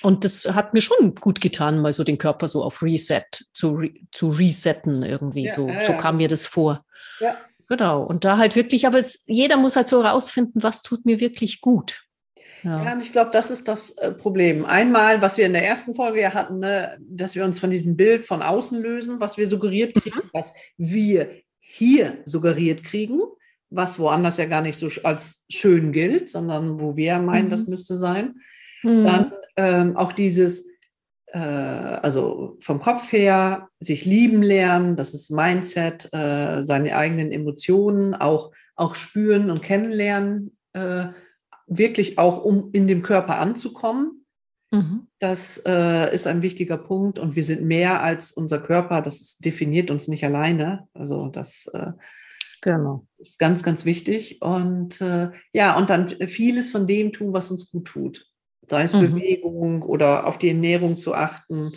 S3: Und das hat mir schon gut getan, mal so den Körper so auf Reset zu, re zu resetten irgendwie.
S2: Ja,
S3: so,
S2: ja,
S3: so kam mir das vor.
S2: Ja.
S3: Genau. Und da halt wirklich, aber es, jeder muss halt so rausfinden, was tut mir wirklich gut.
S2: Ja,
S3: Ja.
S2: ich glaube, das ist das äh, Problem. Einmal, was wir in der ersten Folge ja hatten, ne, dass wir uns von diesem Bild von außen lösen, was wir suggeriert kriegen, was wir hier suggeriert kriegen, was woanders ja gar nicht so als schön gilt, sondern wo wir meinen,
S3: Mhm.
S2: das müsste sein.
S3: Mhm.
S2: Dann ähm, auch dieses, äh, also vom Kopf her, sich lieben lernen, das ist Mindset, äh, seine eigenen Emotionen auch, auch spüren und kennenlernen, äh, wirklich auch um in dem Körper anzukommen.
S3: Mhm.
S2: Das äh, ist ein wichtiger Punkt und wir sind mehr als unser Körper, das ist, definiert uns nicht alleine. Also das äh,
S3: Genau.
S2: ist ganz, ganz wichtig. Und äh, ja, und dann vieles von dem tun, was uns gut tut. Sei es
S3: Mhm.
S2: Bewegung oder auf die Ernährung zu achten,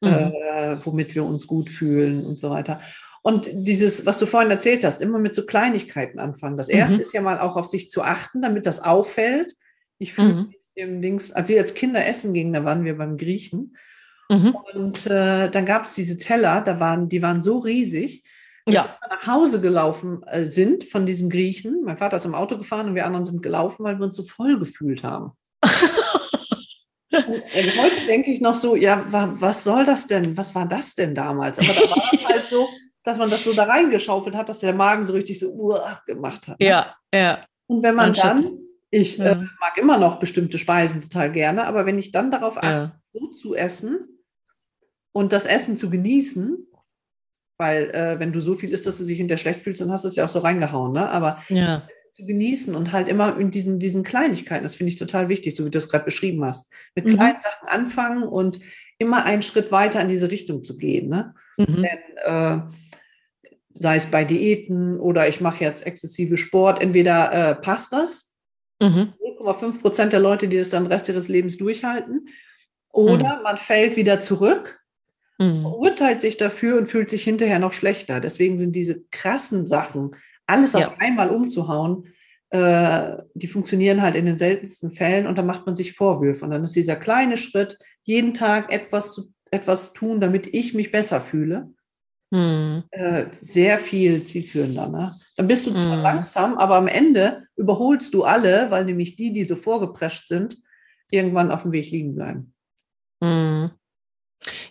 S3: Mhm.
S2: äh, womit wir uns gut fühlen und so weiter. Und dieses, was du vorhin erzählt hast, immer mit so Kleinigkeiten anfangen. Das erste
S3: Mhm.
S2: ist ja mal auch auf sich zu achten, damit das auffällt. Ich fühle
S3: Mhm.
S2: mich im Dings, als wir als Kinder essen gingen, da waren wir beim Griechen.
S3: Mhm.
S2: Und äh, dann gab es diese Teller, da waren, die waren so riesig, dass
S3: Ja.
S2: wir nach Hause gelaufen äh, sind von diesem Griechen. Mein Vater ist im Auto gefahren und wir anderen sind gelaufen, weil wir uns so voll gefühlt haben. Und, äh, heute denke ich noch so, ja, wa, was soll das denn? Was war das denn damals? Aber da war es halt so, dass man das so da reingeschaufelt hat, dass der Magen so richtig so uah, gemacht hat. ne?
S3: Ja, ja.
S2: Und wenn man
S3: Anstatt-
S2: dann, ich
S3: Ja.
S2: äh, mag immer noch bestimmte Speisen total gerne, aber wenn ich dann darauf achte,
S3: ja.
S2: so zu essen und das Essen zu genießen, weil äh, wenn du so viel isst, dass du dich hinterher schlecht fühlst, dann hast du es ja auch so reingehauen, ne? Aber
S3: Ja.
S2: Zu genießen und halt immer in diesen, diesen Kleinigkeiten, das finde ich total wichtig, so wie du es gerade beschrieben hast. Mit
S3: Mhm.
S2: kleinen Sachen anfangen und immer einen Schritt weiter in diese Richtung zu gehen, ne?
S3: Mhm.
S2: Denn, äh, sei es bei Diäten oder ich mache jetzt exzessive Sport, entweder äh, passt das Mhm. 0,5 Prozent der Leute, die das dann den Rest ihres Lebens durchhalten. Oder mhm. man fällt wieder zurück, mhm. urteilt sich dafür und fühlt sich hinterher noch schlechter. Deswegen sind diese krassen Sachen, alles ja. auf einmal umzuhauen, äh, die funktionieren halt in den seltensten Fällen und da macht man sich Vorwürfe. Und dann ist dieser kleine Schritt, jeden Tag etwas, etwas tun, damit ich mich besser fühle, mhm. äh, sehr viel zielführender. Ne? Dann bist du zwar mhm. langsam, aber am Ende überholst du alle, weil nämlich die, die so vorgeprescht sind, irgendwann auf dem Weg liegen bleiben.
S3: Mhm.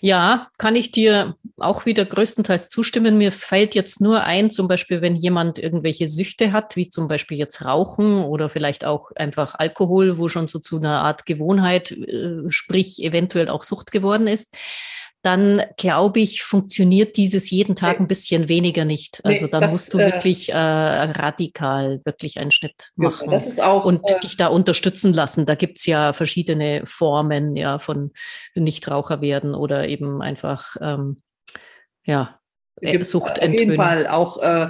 S3: Ja, kann ich dir auch wieder größtenteils zustimmen. Mir fällt jetzt nur ein, zum Beispiel, wenn jemand irgendwelche Süchte hat, wie zum Beispiel jetzt Rauchen oder vielleicht auch einfach Alkohol, wo schon so zu einer Art Gewohnheit, äh, sprich eventuell auch Sucht geworden ist dann glaube ich, funktioniert dieses jeden Tag ein bisschen weniger nicht. Also nee, da das, musst du äh, wirklich äh, radikal wirklich einen Schnitt machen
S2: das ist auch,
S3: und äh, dich da unterstützen lassen. Da gibt's ja verschiedene Formen ja von Nichtraucher werden oder eben einfach ähm, ja
S2: Sucht Auf jeden Fall auch äh,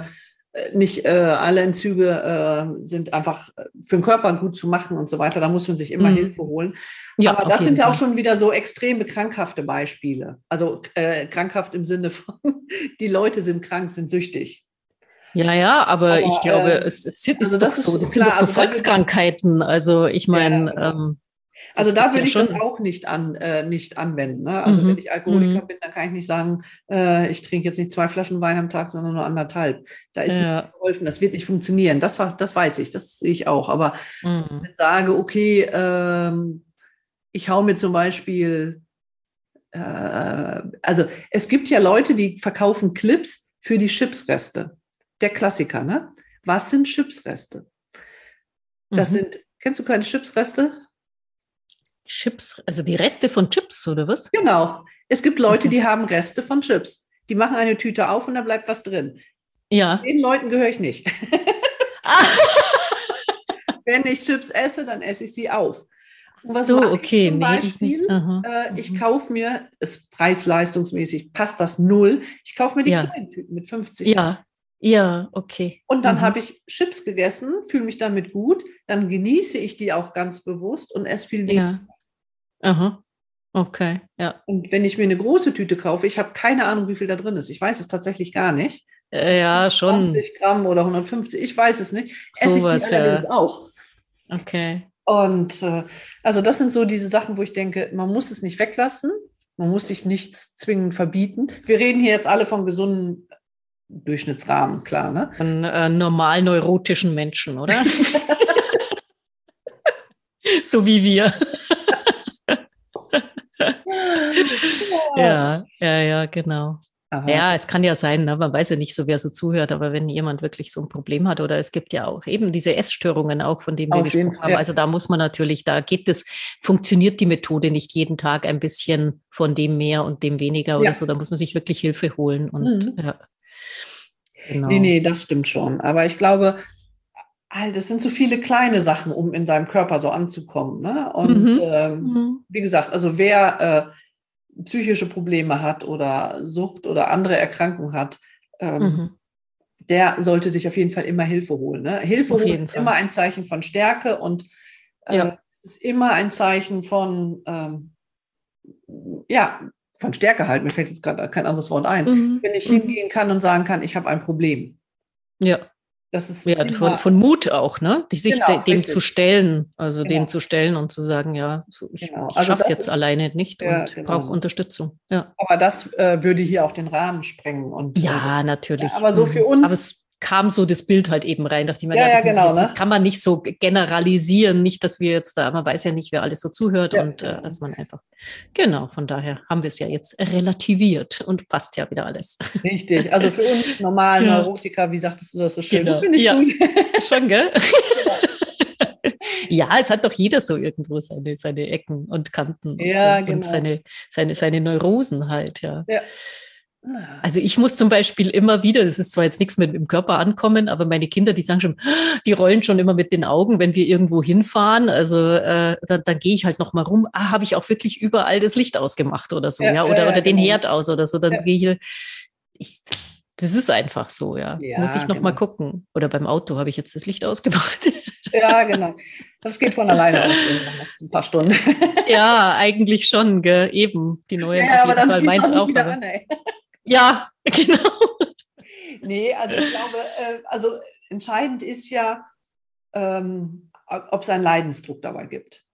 S2: äh, nicht äh, alle Entzüge äh, sind einfach äh, für den Körper gut zu machen und so weiter. Da muss man sich immer mhm. Hilfe holen. Ja, Aber das sind ja auch schon wieder so extreme krankhafte Beispiele. Also äh, krankhaft im Sinne von, die Leute sind krank, sind süchtig.
S3: Ja, ja, aber, aber ich glaube, äh, es, es, ist also doch so, das klar, sind doch so also Volkskrankheiten. Also ich meine, ja, ähm,
S2: also da würde ich das auch nicht, an, äh, nicht anwenden. Ne? Also mhm. wenn ich Alkoholiker mhm. bin, dann kann ich nicht sagen, äh, ich trinke jetzt nicht zwei Flaschen Wein am Tag, sondern nur anderthalb. Da ist ja. mir geholfen, das wird nicht funktionieren. Das, war, das weiß ich, das sehe ich auch. Aber mhm. wenn ich sage, okay, ähm, ich hau mir zum Beispiel, äh, also es gibt ja Leute, die verkaufen Clips für die Chipsreste. Der Klassiker, ne? Was sind Chipsreste? Das mhm. sind, kennst du keine Chipsreste?
S3: Chips, also die Reste von Chips, oder was?
S2: Genau. Es gibt Leute, die haben Reste von Chips. Die machen eine Tüte auf und da bleibt was drin.
S3: Ja.
S2: Den Leuten gehöre ich nicht. Wenn ich Chips esse, dann esse ich sie auf.
S3: Und was so, okay.
S2: zum Beispiel? Nee, äh, ich mhm. kaufe mir, ist preis-leistungsmäßig, passt das null. Ich kaufe mir die ja. kleinen Tüten mit 50.
S3: Ja, ja, okay.
S2: Und dann mhm. habe ich Chips gegessen, fühle mich damit gut, dann genieße ich die auch ganz bewusst und esse viel
S3: weniger. Ja. Aha. Okay, ja.
S2: Und wenn ich mir eine große Tüte kaufe, ich habe keine Ahnung, wie viel da drin ist. Ich weiß es tatsächlich gar nicht.
S3: Äh, ja, schon.
S2: 20 Gramm oder 150, ich weiß es nicht. Esse so ich die allerdings ja. auch.
S3: Okay.
S2: Und äh, also das sind so diese Sachen, wo ich denke, man muss es nicht weglassen, man muss sich nichts zwingend verbieten. Wir reden hier jetzt alle von gesunden Durchschnittsrahmen, klar, ne?
S3: Von äh, normal neurotischen Menschen, oder? so wie wir. ja, ja, ja, genau. Aha. Ja, es kann ja sein, ne? man weiß ja nicht so, wer so zuhört, aber wenn jemand wirklich so ein Problem hat oder es gibt ja auch eben diese Essstörungen auch, von denen wir Auf gesprochen haben. Also da muss man natürlich, da geht es, funktioniert die Methode nicht jeden Tag ein bisschen von dem mehr und dem weniger oder ja. so. Da muss man sich wirklich Hilfe holen und mhm. ja.
S2: Genau. Nee, nee, das stimmt schon. Aber ich glaube, halt, es sind so viele kleine Sachen, um in deinem Körper so anzukommen. Ne? Und mhm. Ähm, mhm. wie gesagt, also wer äh, psychische Probleme hat oder Sucht oder andere Erkrankungen hat, ähm, mhm. der sollte sich auf jeden Fall immer Hilfe holen. Ne? Hilfe holen ist Fall. immer ein Zeichen von Stärke und äh, ja. es ist immer ein Zeichen von, ähm, ja, von Stärke halt. Mir fällt jetzt gerade kein anderes Wort ein. Mhm. Wenn ich mhm. hingehen kann und sagen kann, ich habe ein Problem.
S3: Ja. Das ist ja, von, von Mut auch, ne? Die sich genau, dem richtig. zu stellen, also genau. dem zu stellen und zu sagen, ja, ich, genau. ich also schaffe es jetzt ist, alleine nicht ja, und genau. brauche Unterstützung. Ja.
S2: Aber das äh, würde hier auch den Rahmen sprengen. Und,
S3: ja, äh, natürlich.
S2: Ja, aber so für mhm. uns.
S3: Kam so das Bild halt eben rein, dachte ich mir, ja, ja, genau, jetzt, ne? das kann man nicht so generalisieren, nicht, dass wir jetzt da, man weiß ja nicht, wer alles so zuhört ja. und äh, dass man einfach, genau, von daher haben wir es ja jetzt relativiert und passt ja wieder alles.
S2: Richtig, also für uns normalen ja. Neurotiker, wie sagtest du das so schön, genau. das finde ich ja. gut.
S3: Schon, gell? ja, es hat doch jeder so irgendwo seine, seine Ecken und Kanten
S2: ja,
S3: und,
S2: so, genau.
S3: und seine, seine, seine Neurosen halt, ja. ja. Also ich muss zum Beispiel immer wieder, das ist zwar jetzt nichts mit dem Körper ankommen, aber meine Kinder, die sagen schon, die rollen schon immer mit den Augen, wenn wir irgendwo hinfahren. Also äh, dann, dann gehe ich halt noch mal rum. Ah, habe ich auch wirklich überall das Licht ausgemacht oder so, ja, ja? oder, ja, oder den genau. Herd aus oder so. Dann ja. gehe ich, ich, das ist einfach so, ja. Muss ich noch genau. mal gucken. Oder beim Auto habe ich jetzt das Licht ausgemacht.
S2: Ja, genau. Das geht von alleine aus, nach ein paar Stunden.
S3: Ja, eigentlich schon, gell? eben. Die neuen
S2: ja, aber dann
S3: Fall. Meins
S2: auch.
S3: auch
S2: Wieder
S3: aber-
S2: an, ey.
S3: Ja, genau.
S2: Nee, also ich glaube, äh, also entscheidend ist ja, ähm, ob es einen Leidensdruck dabei gibt.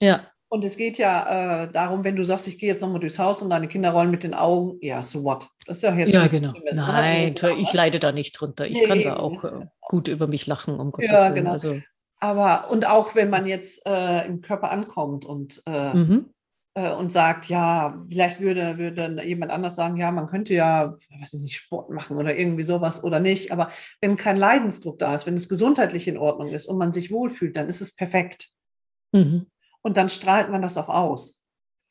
S3: Ja,
S2: Und es geht ja äh, darum, wenn du sagst, ich gehe jetzt nochmal durchs Haus und deine Kinder rollen mit den Augen, ja, so what? Das ist ja jetzt
S3: ja, genau.
S2: Ne?
S3: Nein,
S2: Also,
S3: ich leide da nicht drunter. Ich
S2: Nee,
S3: kann da auch äh, gut über mich lachen, um Gottes
S2: Ja,
S3: Willen.
S2: genau.
S3: Also,
S2: Aber, und auch wenn man jetzt äh, im Körper ankommt und, äh,
S3: mhm.
S2: Äh, und sagt, ja, vielleicht würde, würde jemand anders sagen, ja, man könnte ja, weiß ich nicht, Sport machen oder irgendwie sowas oder nicht. Aber wenn kein Leidensdruck da ist, wenn es gesundheitlich in Ordnung ist und man sich wohlfühlt, dann ist es perfekt.
S3: Mhm.
S2: Und dann strahlt man das auch aus.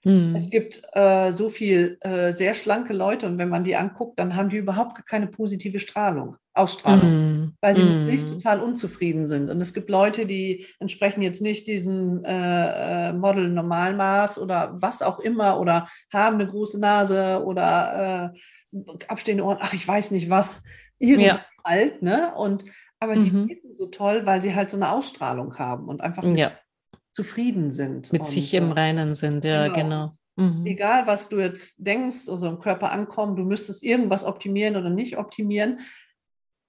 S3: Mhm.
S2: Es gibt äh, so viel äh, sehr schlanke Leute und wenn man die anguckt, dann haben die überhaupt keine positive Strahlung, Ausstrahlung,
S3: Mhm.
S2: weil die mit sich
S3: Mhm.
S2: total unzufrieden sind. Und es gibt Leute, die entsprechen jetzt nicht diesem äh, äh, Model Normalmaß oder was auch immer oder haben eine große Nase oder äh, abstehende Ohren, ach, ich weiß nicht was, irgendwas
S3: Ja.
S2: halt, ne? Und aber die
S3: Mhm.
S2: so toll, weil sie halt so eine Ausstrahlung haben und einfach
S3: Ja,
S2: zufrieden sind.
S3: mit
S2: und,
S3: sich
S2: äh,
S3: im Reinen sind, ja,
S2: genau.
S3: genau. Mhm.
S2: egal was du jetzt denkst, also im Körper ankommen, du müsstest irgendwas optimieren oder nicht optimieren,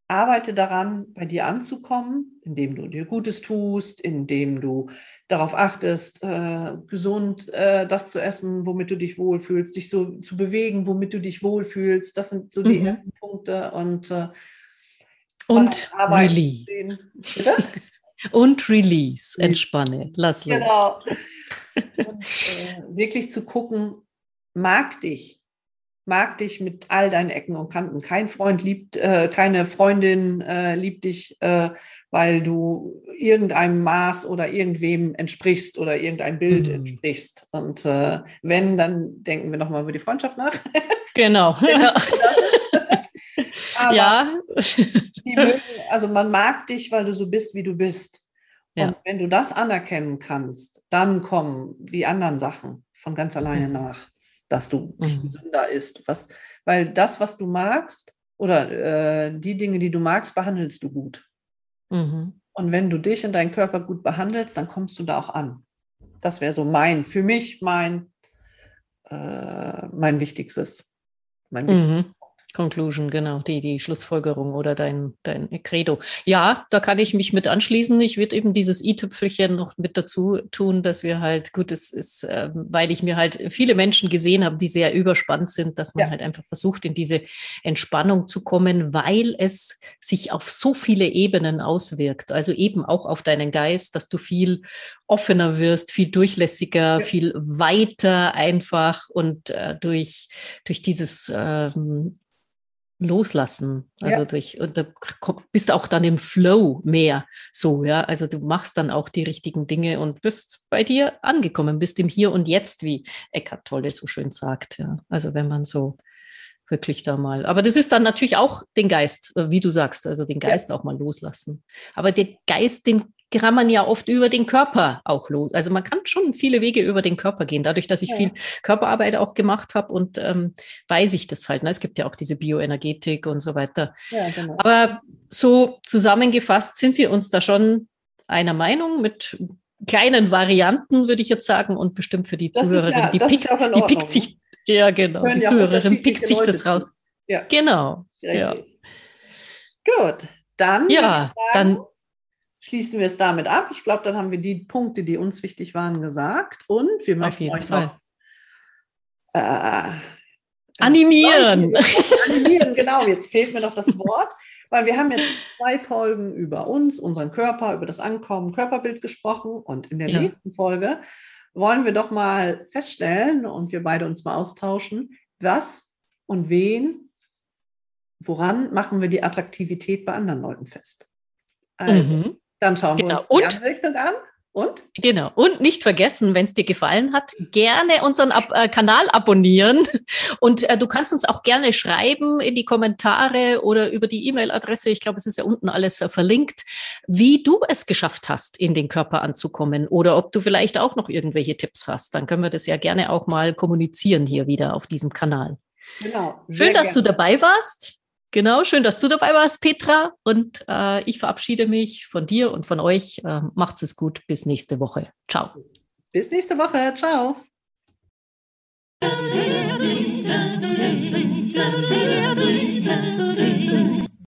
S2: arbeite daran, bei dir anzukommen, indem du dir Gutes tust, indem du darauf achtest, äh, gesund äh, das zu essen, womit du dich wohlfühlst, dich so zu bewegen, womit du dich wohlfühlst. Das sind so die
S3: Mhm.
S2: ersten Punkte. Und, äh,
S3: Und Release. Und Release. Entspanne. Lass los.
S2: Genau. Und äh, wirklich zu gucken, mag dich, mag dich mit all deinen Ecken und Kanten. Kein Freund liebt, äh, keine Freundin äh, liebt dich, äh, weil du irgendeinem Maß oder irgendwem entsprichst oder irgendeinem Bild
S3: Mhm.
S2: entsprichst. Und äh, wenn, dann denken wir nochmal über die Freundschaft nach.
S3: Genau. Ja.
S2: Aber
S3: ja.
S2: Mögen, also man mag dich, weil du so bist, wie du bist.
S3: Ja.
S2: Und wenn du das anerkennen kannst, dann kommen die anderen Sachen von ganz alleine
S3: Mhm.
S2: nach, dass du
S3: Mhm.
S2: gesünder isst. Was, weil das, was du magst, oder äh, die Dinge, die du magst, behandelst du gut.
S3: Mhm.
S2: Und wenn du dich und deinen Körper gut behandelst, dann kommst du da auch an. Das wäre so mein, für mich mein, äh, mein wichtigstes. Mein wichtigstes
S3: Mhm. Conclusion, genau, die, die Schlussfolgerung oder dein, dein Credo. Ja, da kann ich mich mit anschließen. Ich würde eben dieses i-Tüpfelchen noch mit dazu tun, dass wir halt, gut, es ist, ähm, weil ich mir halt viele Menschen gesehen habe, die sehr überspannt sind, dass man
S2: Ja.
S3: halt einfach versucht, in diese Entspannung zu kommen, weil es sich auf so viele Ebenen auswirkt. Also eben auch auf deinen Geist, dass du viel offener wirst, viel durchlässiger,
S2: Ja.
S3: viel weiter einfach und äh, durch, durch dieses ähm, Loslassen, also
S2: Ja.
S3: durch, und da bist auch dann im Flow mehr so, ja. Also du machst dann auch die richtigen Dinge und bist bei dir angekommen, bist im Hier und Jetzt, wie Eckhart Tolle so schön sagt, ja. Also wenn man so wirklich da mal, aber das ist dann natürlich auch den Geist, äh, wie du sagst, also den
S2: Ja.
S3: Geist auch mal loslassen. Aber der Geist, den kann man ja oft über den Körper auch los. Also man kann schon viele Wege über den Körper gehen. Dadurch, dass ich
S2: Ja.
S3: viel Körperarbeit auch gemacht habe und ähm, weiß ich das halt. Ne? Es gibt ja auch diese Bioenergetik und so weiter.
S2: Ja, genau.
S3: Aber so zusammengefasst sind wir uns da schon einer Meinung mit kleinen Varianten, würde ich jetzt sagen, und bestimmt für die
S2: Das
S3: Zuhörerin,
S2: ja-
S3: die,
S2: in
S3: die pickt sich, ja genau, die Zuhörerin pickt sich das raus.
S2: zu. Ja,
S3: Genau.
S2: richtig.
S3: Ja.
S2: Gut, dann,
S3: Ja,
S2: sagen,
S3: dann-
S2: schließen wir es damit ab. Ich glaube, dann haben wir die Punkte, die uns wichtig waren, gesagt. Und wir möchten
S3: jeden
S2: euch
S3: Fall.
S2: noch äh,
S3: Animieren.
S2: Animieren, genau. Jetzt fehlt mir noch das Wort, weil wir haben jetzt zwei Folgen über uns, unseren Körper, über das Ankommen, Körperbild gesprochen. Und in der
S3: Ja.
S2: nächsten Folge wollen wir doch mal feststellen und wir beide uns mal austauschen, was und wen, woran machen wir die Attraktivität bei anderen Leuten fest. Also,
S3: Mhm.
S2: Dann schauen
S3: Genau.
S2: wir uns die
S3: Und-
S2: andere Richtung an. Und?
S3: Genau. Und nicht vergessen, wenn es dir gefallen hat, gerne unseren Ab äh, Kanal abonnieren. Und äh, du kannst uns auch gerne schreiben in die Kommentare oder über die E-Mail-Adresse. Ich glaube, es ist ja unten alles äh, verlinkt, wie du es geschafft hast, in den Körper anzukommen oder ob du vielleicht auch noch irgendwelche Tipps hast. Dann können wir das ja gerne auch mal kommunizieren hier wieder auf diesem Kanal.
S2: Genau.
S3: Schön, dass du
S2: gerne.
S3: dabei warst. Genau, schön, dass du dabei warst, Petra. Und äh, ich verabschiede mich von dir und von euch. Äh, macht's es gut. Bis nächste Woche. Ciao.
S2: Bis nächste Woche. Ciao.